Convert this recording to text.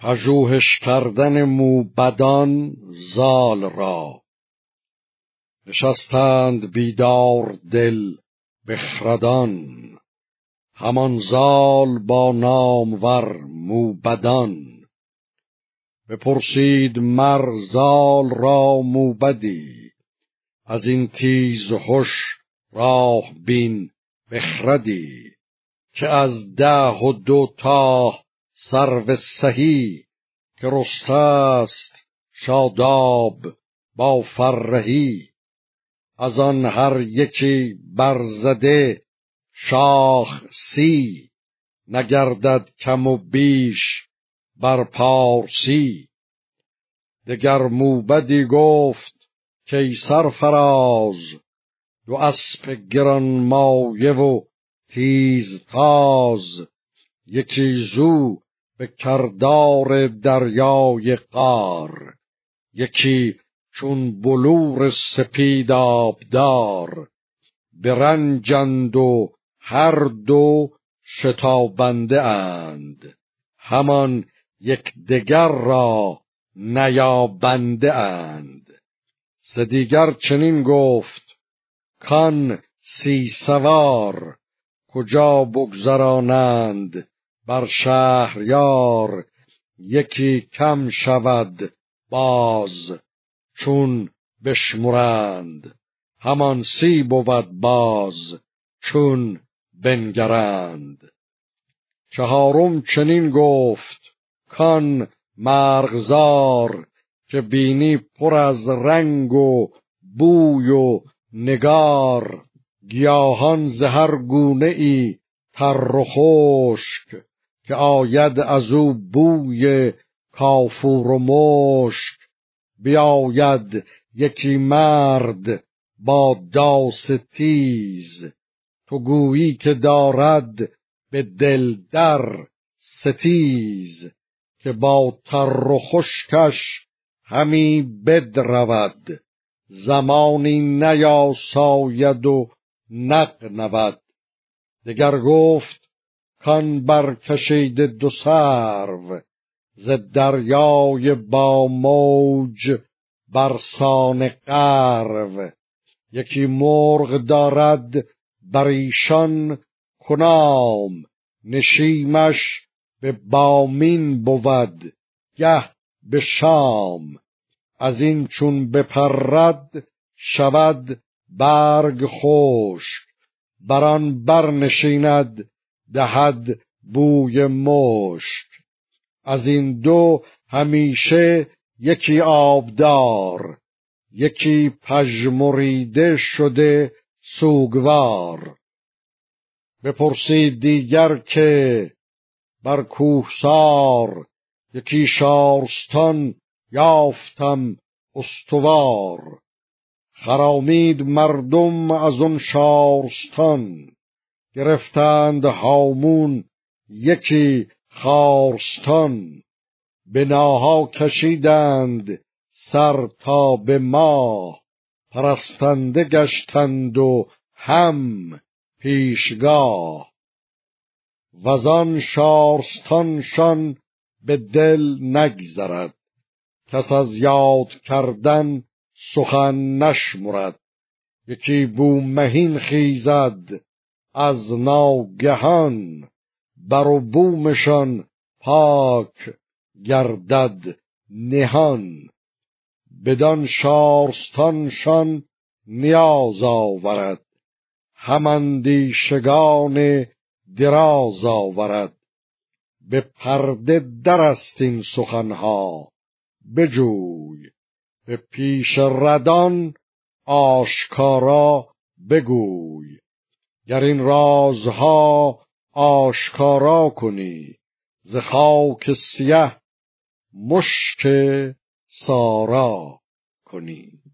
پژوهش کردن موبدان زال را. نشستند بیدار دل بخردان همان زال با نامور موبدان. بپرسید مر زال را موبدی؟ از این تیز هوش راه بین بخردی. که از ده و دو تا سرو سهی که است شاداب با فرهی. از آن هر یکی برزده شاخ سی. نگردد کم و بیش بر پارسی. دگر موبدی گفت که سرفراز دو اسب گران مایه و تیز تاز. یکی زو به کردار دریای قار یکی چون بلور سپید آبدار برنجند و هر دو شتابنده اند. همان یک دگر را نیابنده اند. دیگر چنین گفت کان سی سوار کجا بگذرانند؟ بر شهریار یکی کم شود باز چون بشمرند. همان سی بود باز چون بنگرند. چهارم چنین گفت کان مرغزار که بینی پر از رنگ و بوی و نگار گیاهان زهر گونه ای تر و خشک که آید از او بوی کافور و مشک. بیاید یکی مرد با داس تیز. تو گویی که دارد به دل در ستیز. که با تر و خشکش همی بدرود. زمانی نیاساید و نق نود دگر گفت کان برکشید دو سرو ز دریای با موج برسان قرو. یکی مرغ دارد بر ایشان کنام نشیمش به بامین بود گه به شام. از این چون بپرد شود برگ خشک بران برنشیند دهد بوی مشک. از این دو همیشه یکی آبدار یکی پژمریده شده سوگوار. بپرسید دیگر که بر کوهسار یکی شارستان یافتم استوار. خرامید مردم از اون شارستان. گرفتند هامون یکی خارستان. بناها کشیدند سر تا به ماه. پرستنده گشتند و هم پیشگاه. وزان شارستانشان به دل نگذرد. کس از یاد کردن سخن نشمرد. یکی بومهین خیزد از ناگهان بر و بومشان پاک گردد نهان. بدان شارستانشان نیاز آورد. هماندیشگان دراز آورد. به پرده درست این سخنها. بجوی به پیش ردان آشکارا بگوی. گر این رازها آشکارا کنی ز خاک سیه مشک سارا کنی.